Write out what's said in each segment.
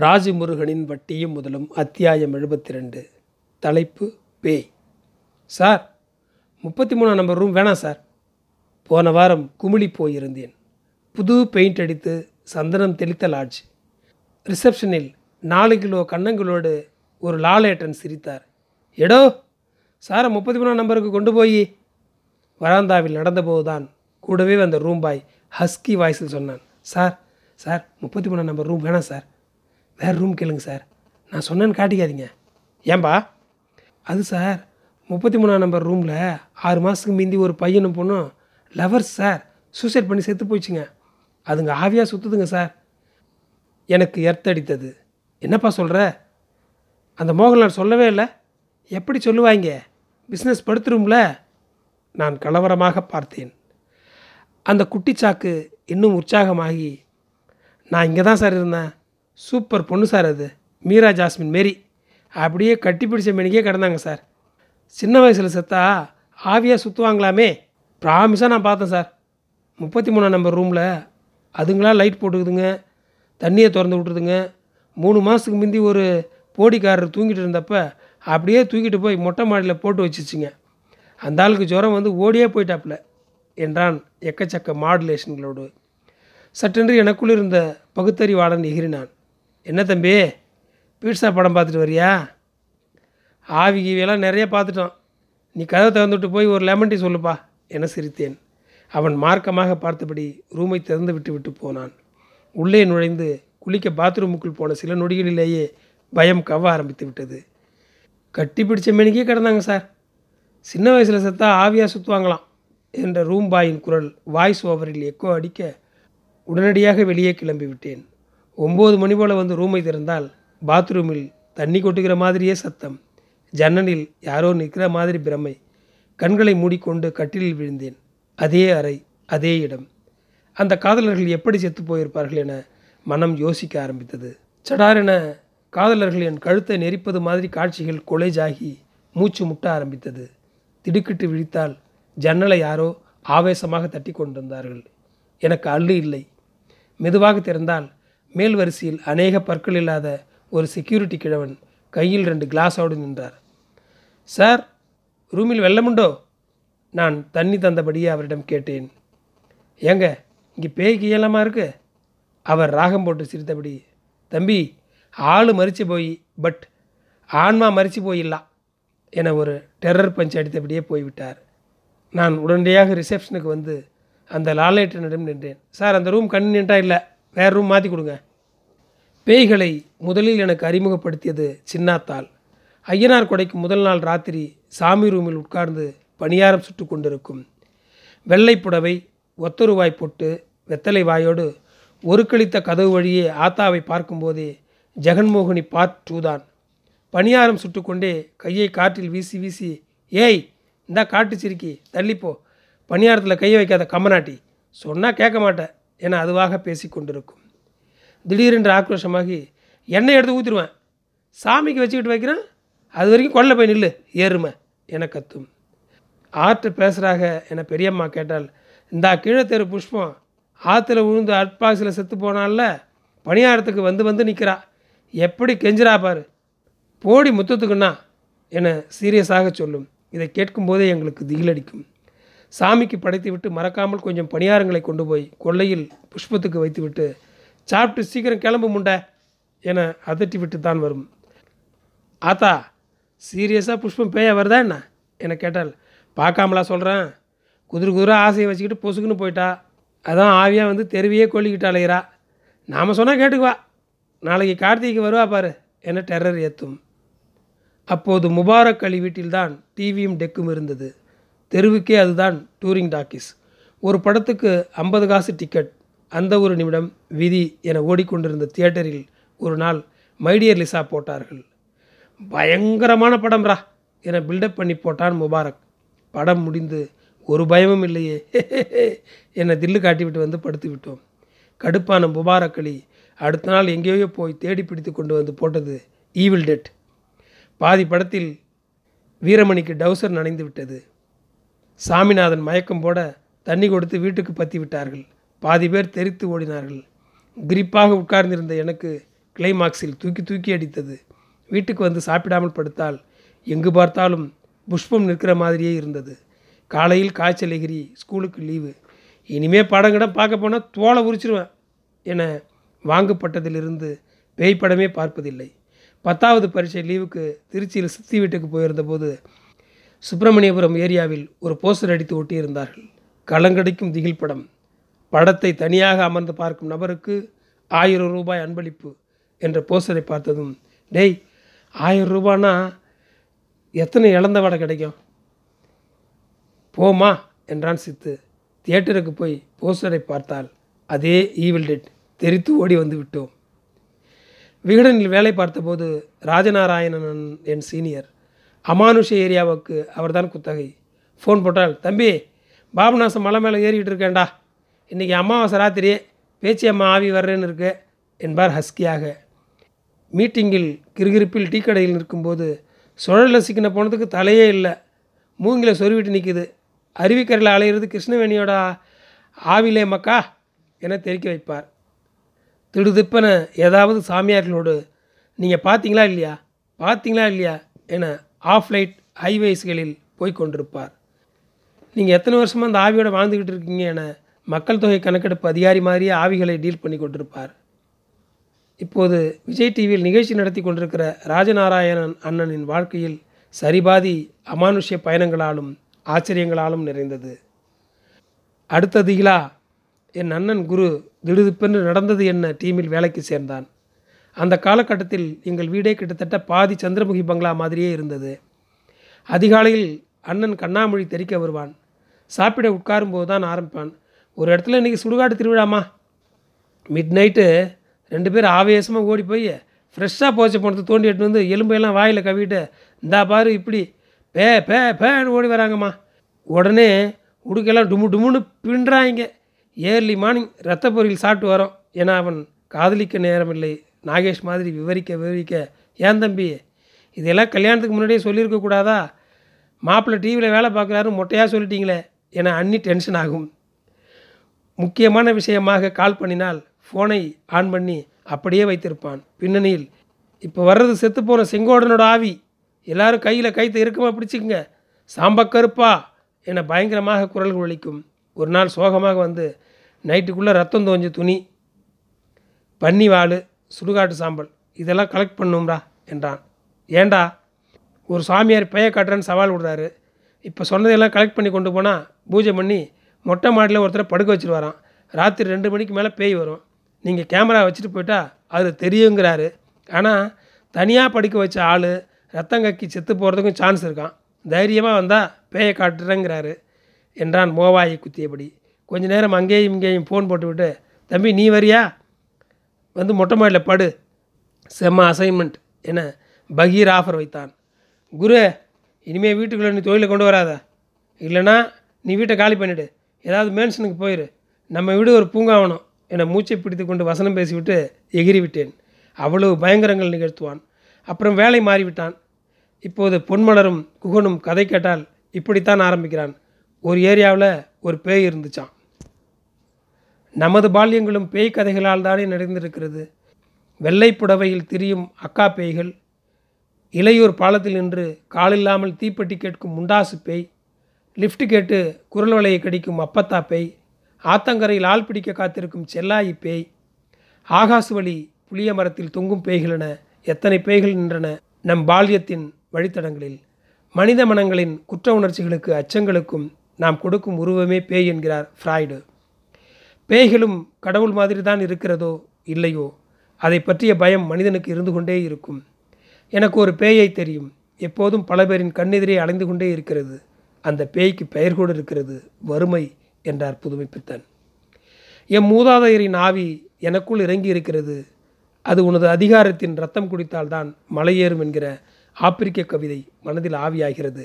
ராஜமுருகனின் வட்டியும் முதலும் அத்தியாயம் எழுபத்தி ரெண்டு தலைப்பு பேய் சார் முப்பத்தி மூணாம் நம்பர் ரூம் வேணாம் சார். போன வாரம் குமிழி போயிருந்தேன். புது பெயிண்ட் அடித்து சந்தனம் தெளித்த லாட்ஜ் ரிசப்ஷனில் நாலு கிலோ கன்னங்களோடு ஒரு லாலேட்டன் சிரித்தார். எடோ சாரை முப்பத்தி மூணாம் நம்பருக்கு கொண்டு போய். வராந்தாவில் நடந்தபோதுதான் கூடவே வந்த ரூம்பாய் ஹஸ்கி வாய்ஸில் சொன்னான். சார் சார் முப்பத்தி மூணாம் நம்பர் ரூம் வேணாம் சார். வேறு ரூம் கேளுங்க சார் நான் சொன்னேன்னு காட்டிக்காதீங்க. ஏன்பா? அது சார் முப்பத்தி மூணாம் நம்பர் ரூமில் ஆறு மாதத்துக்கு மீந்தி ஒரு பையனும் பொண்ணும் லவர்ஸ் சார் சூசைட் பண்ணி செத்து போயிடுச்சுங்க. அதுங்க ஆவியாக சுற்றுதுங்க சார் எனக்கு எர்த்தடித்தது என்னப்பா சொல்கிற அந்த மோகன்லால் சொல்லவே இல்லை. எப்படி சொல்லுவாங்க பிஸ்னஸ் படுத்துரும்ல நான் கலவரமாக பார்த்தேன். அந்த குட்டிச்சாக்கு இன்னும் உற்சாகமாகி நான் இங்கே தான் சார் இருந்தேன். சூப்பர் பொண்ணு சார் அது. மீரா ஜாஸ்மின் மாரி. அப்படியே கட்டி பிடிச்ச மெனிக்கே கிடந்தாங்க சார். சின்ன வயசில் செத்தா ஆவியாக சுற்றுவாங்களாமே ப்ராமிஸாக நான் பார்த்தேன் சார். முப்பத்தி மூணாம் நம்பர் ரூமில் அதுங்களா லைட் போட்டுக்குதுங்க. தண்ணியை திறந்து விட்டுருதுங்க. மூணு மாதத்துக்கு முந்தி ஒரு போடிக்காரர் தூங்கிட்டு இருந்தப்ப அப்படியே தூக்கிட்டு போய் மொட்டை மாடியில் போட்டு வச்சுச்சுங்க. அந்த ஆளுக்கு ஜுரம் வந்து ஓடியே போயிட்டாப்புல என்றான் எக்கச்சக்க மாடுலேஷன்களோடு சட்டென்று எனக்குள் இருந்த பகுத்தறிவாளன் எகிறினான். என்ன தம்பி பீட்சா படம் பார்த்துட்டு வரியா? ஆவி கீவியெல்லாம் நிறைய பார்த்துட்டோம். நீ கதவை திறந்துவிட்டு போய் ஒரு லெமன் டீ சொல்லுப்பா என சிரித்தேன். அவன் மார்க்கமாக பார்த்தபடி ரூமை திறந்து விட்டு விட்டு போனான். உள்ளே நுழைந்து குளிக்க பாத்ரூமுக்குள் போன சில நொடிகளிலேயே பயம் கவ்வ ஆரம்பித்து விட்டது. கட்டி பிடிச்ச மெனிக்கே கிடந்தாங்க சார். சின்ன வயசில் செத்தா ஆவியாக சுற்றுவாங்களாம் என்ற ரூம் பாயின் குரல் வாய்ஸ் ஓவரில் எக்கோ அடிக்க உடனடியாக வெளியே கிளம்பி விட்டேன். ஒம்பது மணி போல் வந்து ரூமை திறந்தால் பாத்ரூமில் தண்ணி கொட்டுகிற மாதிரியே சத்தம். ஜன்னலில் யாரோ நிற்கிற மாதிரி பிரமை. கண்களை மூடிக்கொண்டு கட்டிலில் விழுந்தேன். அதே அறை அதே இடம். அந்த காதலர்கள் எப்படி செத்து போயிருப்பார்கள் என மனம் யோசிக்க ஆரம்பித்தது. சடாரென காதலர்கள் என் கழுத்தை நெரிப்பது மாதிரி காட்சிகள் கொலைஜாகி மூச்சு முட்ட ஆரம்பித்தது. திடுக்கிட்டு விழித்தால் ஜன்னலை யாரோ ஆவேசமாக தட்டி கொண்டிருந்தார்கள். எனக்கு அள்ளு இல்லை. மெதுவாக திறந்தால் மேல் வரிசையில் அநேக பற்கள் இல்லாத ஒரு செக்யூரிட்டி கிழவன் கையில் ரெண்டு கிளாஸோடு நின்றார். சார் ரூமில் வெள்ளமுண்டோ நான் தண்ணி தந்தபடியே அவரிடம் கேட்டேன். ஏங்க இங்கே பேய்க்கு இயலமா இருக்கு? அவர் ராகம் போட்டு சிரித்தபடி தம்பி ஆள் மறித்து போய் பட் ஆன்மா மறித்து போயிடலாம் என ஒரு டெரர் பஞ்ச் அடித்தபடியே போய்விட்டார். நான் உடனடியாக ரிசப்ஷனுக்கு வந்து அந்த லாலேட்டனிடம் நின்றேன். சார் அந்த ரூம் கன்வீனியண்ட்டாக இல்லை. வேறு ரூம் மாற்றி கொடுங்க. பேய்களை முதலில் எனக்கு அறிமுகப்படுத்தியது சின்னாத்தாள். ஐயனார் கொடைக்கு முதல் நாள் ராத்திரி சாமி ரூமில் உட்கார்ந்து பணியாரம் சுட்டு கொண்டிருக்கும். வெள்ளை புடவை ஒத்தருவாய் பொட்டு வெத்தலை வாயோடு ஒரு கழித்த கதவு வழியே ஆத்தாவை பார்க்கும்போதே ஜெகன்மோகினி பார்ட் டூ தான் பணியாரம் சுட்டுக்கொண்டே கையை காற்றில் வீசி வீசி ஏய் இந்தா காட்டு சிரிக்கி தள்ளிப்போ. பணியாரத்தில் கையை வைக்காத கம்மநாட்டி சொன்னால் கேட்க மாட்டேன். என அதுவாக பேசி கொண்டிருக்கும். திடீரென்று ஆக்ரோஷமாகி எண்ணெய் எடுத்து ஊற்றிடுவேன் சாமிக்கு வச்சுக்கிட்டு வைக்கிறேன். அது வரைக்கும் கொல்ல போய் நில்லு. ஏறுமை என கத்தும். ஆற்று பேசுகிறாக என பெரியம்மா கேட்டால் இந்தா கீழே தெரு புஷ்பம். ஆற்றுல விழுந்து அட்பாசில் செத்து போனால பணியாரத்துக்கு வந்து வந்து நிற்கிறா எப்படி கெஞ்சிரா பாரு. போடி முத்தத்துக்குண்ணா என சீரியஸாக சொல்லும். இதை கேட்கும்போதே எங்களுக்கு திகிலடிக்கும். சாமிக்கு படைத்து விட்டு மறக்காமல் கொஞ்சம் பணியாரங்களை கொண்டு போய் கொல்லையில் புஷ்பத்துக்கு வைத்துவிட்டு சாப்பிட்டு சீக்கிரம் கிளம்பு முண்டை என அதட்டிவிட்டு தான் வரும். ஆத்தா சீரியஸாக புஷ்பம் பேயா வருதா என்ன? என கேட்டால் பார்க்காமலா சொல்கிறேன் குதிரை குதிரை ஆசையை வச்சுக்கிட்டு பொசுக்குன்னு போயிட்டா. அதான் ஆவியாக வந்து தெருவையே கொல்லிக்கிட்டு நாம் சொன்னால் கேட்டுக்குவா நாளைக்கு கார்த்திகைக்கு வருவா பாரு என டெரர் ஏற்றும் அப்போது முபாரக் அலி வீட்டில்தான் டிவியும் டெக்கும் இருந்தது. தெருவுக்கே அதுதான் டூரிங் டாக்கிஸ். ஒரு படத்துக்கு ஐம்பது காசு டிக்கெட் அந்த ஒரு நிமிடம் விதி என ஓடிக்கொண்டிருந்த தியேட்டரில் ஒரு நாள் மைடியர் லிசா போட்டார்கள். பயங்கரமான படம்ரா என பில்டப் பண்ணி போட்டான் முபாரக். படம் முடிந்து ஒரு பயமும் இல்லையே என தில்லு காட்டிவிட்டு வந்து படுத்து விட்டோம். கடுப்பான முபாரக் அலி அடுத்த நாள் எங்கேயோ போய் தேடி பிடித்து கொண்டு வந்து போட்டது ஈவில் டெட் பாதி படத்தில் வீரமணிக்கு டவுசர் நனைந்து விட்டது. சாமிநாதன் மயக்கம் போட தண்ணி கொடுத்து வீட்டுக்கு பற்றி விட்டார்கள். பாதி பேர் தெரித்து ஓடினார்கள். கிரிப்பாக உட்கார்ந்திருந்த எனக்கு கிளைமாக்ஸில் தூக்கி தூக்கி அடித்தது. வீட்டுக்கு வந்து சாப்பிடாமல் படுத்தால் எங்கு பார்த்தாலும் புஷ்பம் நிற்கிற மாதிரியே இருந்தது. காலையில் காய்ச்சல் எகிரி ஸ்கூலுக்கு லீவு. இனிமே படங்கிடம் பார்க்க போனால் தோலை உரிச்சிருவேன் என வாங்கப்பட்டதிலிருந்து பேய் படமே பார்ப்பதில்லை. பத்தாவது பரீட்சை லீவுக்கு திருச்சியில் சித்தி வீட்டுக்கு போயிருந்தபோது சுப்பிரமணியபுரம் ஏரியாவில் ஒரு போஸ்டர் அடித்து ஒட்டியிருந்தார்கள். களங்கடிக்கும் திகில் படம். படத்தை தனியாக அமர்ந்து பார்க்கும் நபருக்கு ஆயிரம் ரூபாய் அன்பளிப்பு என்ற போஸ்டரை பார்த்ததும் டேய் ஆயிரம் ரூபானா எத்தனை இழந்த வடை கிடைக்கும்? போமா என்றான் சித்து. தியேட்டருக்கு போய் போஸ்டரை பார்த்தால் அதே ஈவில் டெட். தெரித்து ஓடி வந்து விட்டோம். விகடனில் வேலை பார்த்தபோது ராஜநாராயணன் என் சீனியர். அமானுஷ ஏரியாவுக்கு அவர்தான் குத்தகை. ஃபோன் போட்டால் தம்பி பாபநாசம் மலை மேலே ஏறிக்கிட்டு இருக்கேன்டா. இன்றைக்கி அமாவாசை ராத்திரி பேச்சி அம்மா ஆவி வர்றேன்னு இருக்கு என்பார் ஹஸ்கியாக. மீட்டிங்கில் கிறுகிறுப்பில் டீ கடையில் நிற்கும்போது சுழலில் சிக்கின போனதுக்கு தலையே இல்லை. மூங்கில சொருவிட்டு நிற்குது அருவிக்கரையில் அலையிறது கிருஷ்ணவேணியோட ஆவிலே மக்கா? என தெரிக்க வைப்பார். திடுதிப்பன ஏதாவது சாமியார்களோடு நீங்கள் பார்த்தீங்களா இல்லையா? பார்த்தீங்களா இல்லையா? என ஆஃப் லைட் ஹைவேஸ்களில் போய் கொண்டிருப்பார் நீங்கள் எத்தனை வருஷமாக அந்த ஆவியோட வாழ்ந்துக்கிட்டு இருக்கீங்க என மக்கள் தொகை கணக்கெடுப்பு அதிகாரி மாதிரியே ஆவிகளை டீல் பண்ணி கொண்டிருப்பார். இப்போது விஜய் டிவியில் நிகழ்ச்சி நடத்தி கொண்டிருக்கிற ராஜநாராயணன் அண்ணனின் வாழ்க்கையில் சரிபாதி அமானுஷ்ய பயணங்களாலும் ஆச்சரியங்களாலும் நிறைந்தது. அடுத்ததிகளா என் அண்ணன் குரு திடுதிப்பென்று நடந்தது என்ன? டீமில் வேலைக்கு சேர்ந்தான். அந்த காலகட்டத்தில் எங்கள் வீடே கிட்டத்தட்ட பாதி சந்திரமுகி பங்களா மாதிரியே இருந்தது. அதிகாலையில் அண்ணன் கண்ணாமொழி தெரிக்க வருவான். சாப்பிட உட்காரும்போது தான் ஆரம்பிப்பான். ஒரு இடத்துல இன்றைக்கி சுடுகாடு திருவிழாமா? மிட் நைட்டு ரெண்டு பேரும் ஆவேசமாக ஓடி போய் ஃப்ரெஷ்ஷாக போச்ச போனது தோண்டி எட்டு வந்து எலும்பையெல்லாம் வாயில் கவிட்டு இந்தா பாரு இப்படி பே பே பேன்னு ஓடி வராங்கம்மா. உடனே உடுக்கெல்லாம் டுமு டுமுன்னு பின்றாங்க ஏர்லி மார்னிங் ரத்த பொரியல் சாப்பிட்டு வரோம் ஏன்னா அவன் காதலிக்க நேரமில்லை. நாகேஷ் மாதிரி விவரிக்க விவரிக்க ஏன் தம்பி இதெல்லாம் கல்யாணத்துக்கு முன்னாடியே சொல்லியிருக்க கூடாதா? மாப்பிள்ளை டிவியில் வேலை பார்க்குறாரு மொட்டையாக சொல்லிட்டீங்களே என அண்ணி டென்ஷன் ஆகும். முக்கியமான விஷயமாக கால் பண்ணினால் ஃபோனை ஆன் பண்ணி அப்படியே வைத்திருப்பான். பின்னணியில் இப்போ வர்றது செத்துப்போன செங்கோடனோட ஆவி. எல்லாரும் கையில் கைத்தை இறுக்கமாக பிடிச்சிக்கங்க. சாம்பக்கருப்பா என பயங்கரமாக குரல் ஒழிக்கும் ஒரு நாள் சோகமாக வந்து நைட்டுக்குள்ளே ரத்தம் தோஞ்ச துணி. பன்னி வாள். சுடுகாட்டு சாம்பல். இதெல்லாம் கலெக்ட் பண்ணும்டா என்றான். ஏண்டா? ஒரு சாமியார் பெய காட்டுறேன்னு சவால் விடுறாரு. இப்போ சொன்னதையெல்லாம் கலெக்ட் பண்ணி கொண்டு போனால் பூஜை பண்ணி மொட்டை மாடியில் ஒருத்தரை படுக்க வச்சுருவாராம். ராத்திரி ரெண்டு மணிக்கு மேலே பேய் வரும். நீங்கள் கேமரா வச்சுட்டு போயிட்டா அது தெரியுங்கிறாரு. ஆனால் தனியாக படுக்க வச்ச ஆள் ரத்தம் கக்கி செத்து போகிறதுக்கும் சான்ஸ் இருக்கான் தைரியமாக வந்தால் பேயை காட்டுறேங்கிறாரு என்றான் மோவாயை குத்தியபடி. கொஞ்ச நேரம் அங்கேயும் இங்கேயும் ஃபோன் போட்டுவிட்டு தம்பி நீ வரியா? வந்து மொட்டை மாடியில் படு. செம்ம அசைன்மெண்ட் என பகீர் ஆஃபர் வைத்தான். குரு இனிமேல் வீட்டுக்குள்ளே நீ தொழிலை கொண்டு வராத. இல்லைனா நீ வீட்டை காலி பண்ணிவிடு ஏதாவது மேன்ஷனுக்கு போயிரு. நம்ம வீடு ஒரு பூங்காவனம் என மூச்சை பிடித்து கொண்டு வசனம் பேசிவிட்டு எகிரி விட்டேன் அவ்வளவு பயங்கரங்கள் நிகழ்த்துவான். அப்புறம் வேலை மாறிவிட்டான். இப்போது பொன்மலரும் குகனும் கதை கேட்டால் இப்படித்தான் ஆரம்பிக்கிறான். ஒரு ஏரியாவில் ஒரு பேய் இருந்துச்சான் நமது பால்யங்களும் பேய் கதைகளால் தானே நடந்திருக்கிறது வெள்ளை புடவையில் திரியும் அக்கா பேய்கள் இளையூர் பாலத்தில் நின்று காலில்லாமல் தீப்பெட்டி கேட்கும் முண்டாசு பேய் லிஃப்ட் கேட்டு குரல் வலையை கடிக்கும் அப்பத்தா பேய் ஆத்தங்கரையில் ஆள் பிடிக்க காத்திருக்கும் செல்லாயி பேய் ஆகாசு வழி புளிய மரத்தில் தொங்கும் பேய்கள் என எத்தனை பேய்கள் நின்றன நம் பால்யத்தின் வழித்தடங்களில். மனித மனங்களின் குற்ற உணர்ச்சிகளுக்கு அச்சங்களுக்கும் நாம் கொடுக்கும் உருவமே பேய் என்கிறார் ஃப்ராய்டு. பேய்களும் கடவுள் மாதிரி தான் இருக்கிறதோ இல்லையோ? அதை பற்றிய பயம் மனிதனுக்கு இருந்து கொண்டே இருக்கும். எனக்கு ஒரு பேயை தெரியும். எப்போதும் பல பேரின் கண்ணெதிரே அலைந்து கொண்டே இருக்கிறது. அந்த பேய்க்கு பெயர் கூட இருக்கிறது. வறுமை என்றார் புதுமைப்பித்தன் எம் மூதாதையரின் ஆவி எனக்குள் இறங்கி இருக்கிறது. அது உனது அதிகாரத்தின் ரத்தம் குடித்தால்தான் மலையேறும் என்கிற ஆப்பிரிக்க கவிதை மனதில் ஆவியாகிறது.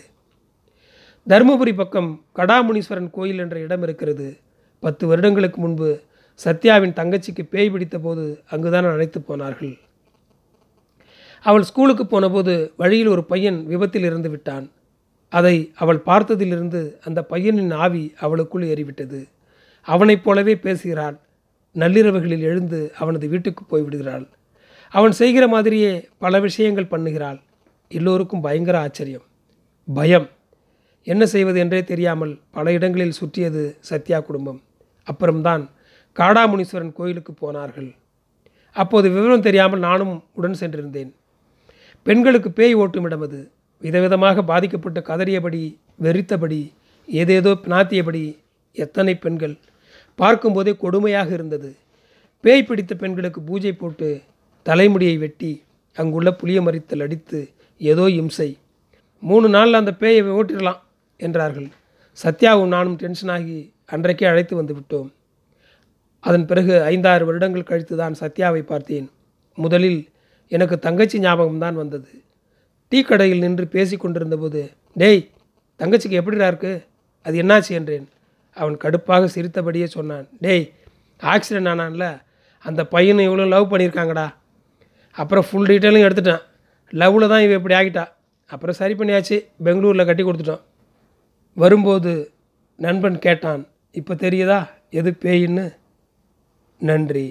தருமபுரி பக்கம் கடாமுனீஸ்வரன் கோயில் என்ற இடம் இருக்கிறது. பத்து வருடங்களுக்கு முன்பு சத்யாவின் தங்கச்சிக்கு பேய் பிடித்த போது அங்குதான் அழைத்து போனார்கள். அவள் ஸ்கூலுக்கு போனபோது வழியில் ஒரு பையன் விபத்தில் இருந்து விட்டான். அதை அவள் பார்த்ததிலிருந்து அந்த பையனின் ஆவி அவளுக்குள் ஏறிவிட்டது. அவனைப் போலவே பேசுகிறாள். நள்ளிரவுகளில் எழுந்து அவனது வீட்டுக்கு போய்விடுகிறாள் அவன் செய்கிற மாதிரியே பல விஷயங்கள் பண்ணுகிறாள். எல்லோருக்கும் பயங்கர ஆச்சரியம். பயம். என்ன செய்வது என்றே தெரியாமல் பல இடங்களில் சுற்றியது சத்யா குடும்பம். அப்புறம்தான் காடாமுனீஸ்வரன் கோயிலுக்கு போனார்கள். அப்போது விவரம் தெரியாமல் நானும் உடன் சென்றிருந்தேன். பெண்களுக்கு பேய் ஓட்டும் இடம் அது. விதவிதமாக பாதிக்கப்பட்டு கதறியபடி வெறித்தபடி ஏதேதோ பினாத்தியபடி எத்தனை பெண்கள் பார்க்கும்போதே கொடுமையாக இருந்தது. பேய் பிடித்த பெண்களுக்கு பூஜை போட்டு தலைமுடியை வெட்டி அங்குள்ள புளிய மறித்தல் அடித்து ஏதோ இம்சை. மூணு நாளில் அந்த பேயை ஓட்டிடலாம் என்றார்கள். சத்யாவும் நானும் டென்ஷனாகி அன்றைக்கே அழைத்து வந்து விட்டோம். அதன் பிறகு ஐந்தாறு வருடங்கள் கழித்து தான் சத்யாவை பார்த்தேன். முதலில் எனக்கு தங்கச்சி ஞாபகம்தான் வந்தது. டீ கடையில் நின்று பேசி கொண்டிருந்தபோது டேய் தங்கச்சிக்கு எப்படிடா இருக்கு? அது என்னாச்சு? என்றேன். அவன் கடுப்பாக சிரித்தபடியே சொன்னான் டேய் ஆக்சிடென்ட் ஆனான்ல அந்த பையனை இவ்வளோ லவ் பண்ணியிருக்காங்கடா. அப்புறம் ஃபுல் டீட்டெயிலும் எடுத்துட்டான். லவ்வில் தான் இவன் இப்படி ஆகிட்டா. அப்புறம் சரி பண்ணியாச்சு பெங்களூரில் கட்டி கொடுத்துட்டோம். வரும்போது நண்பன் கேட்டான் இப்போ தெரியுதா? எது பேயின்னு? நன்றி.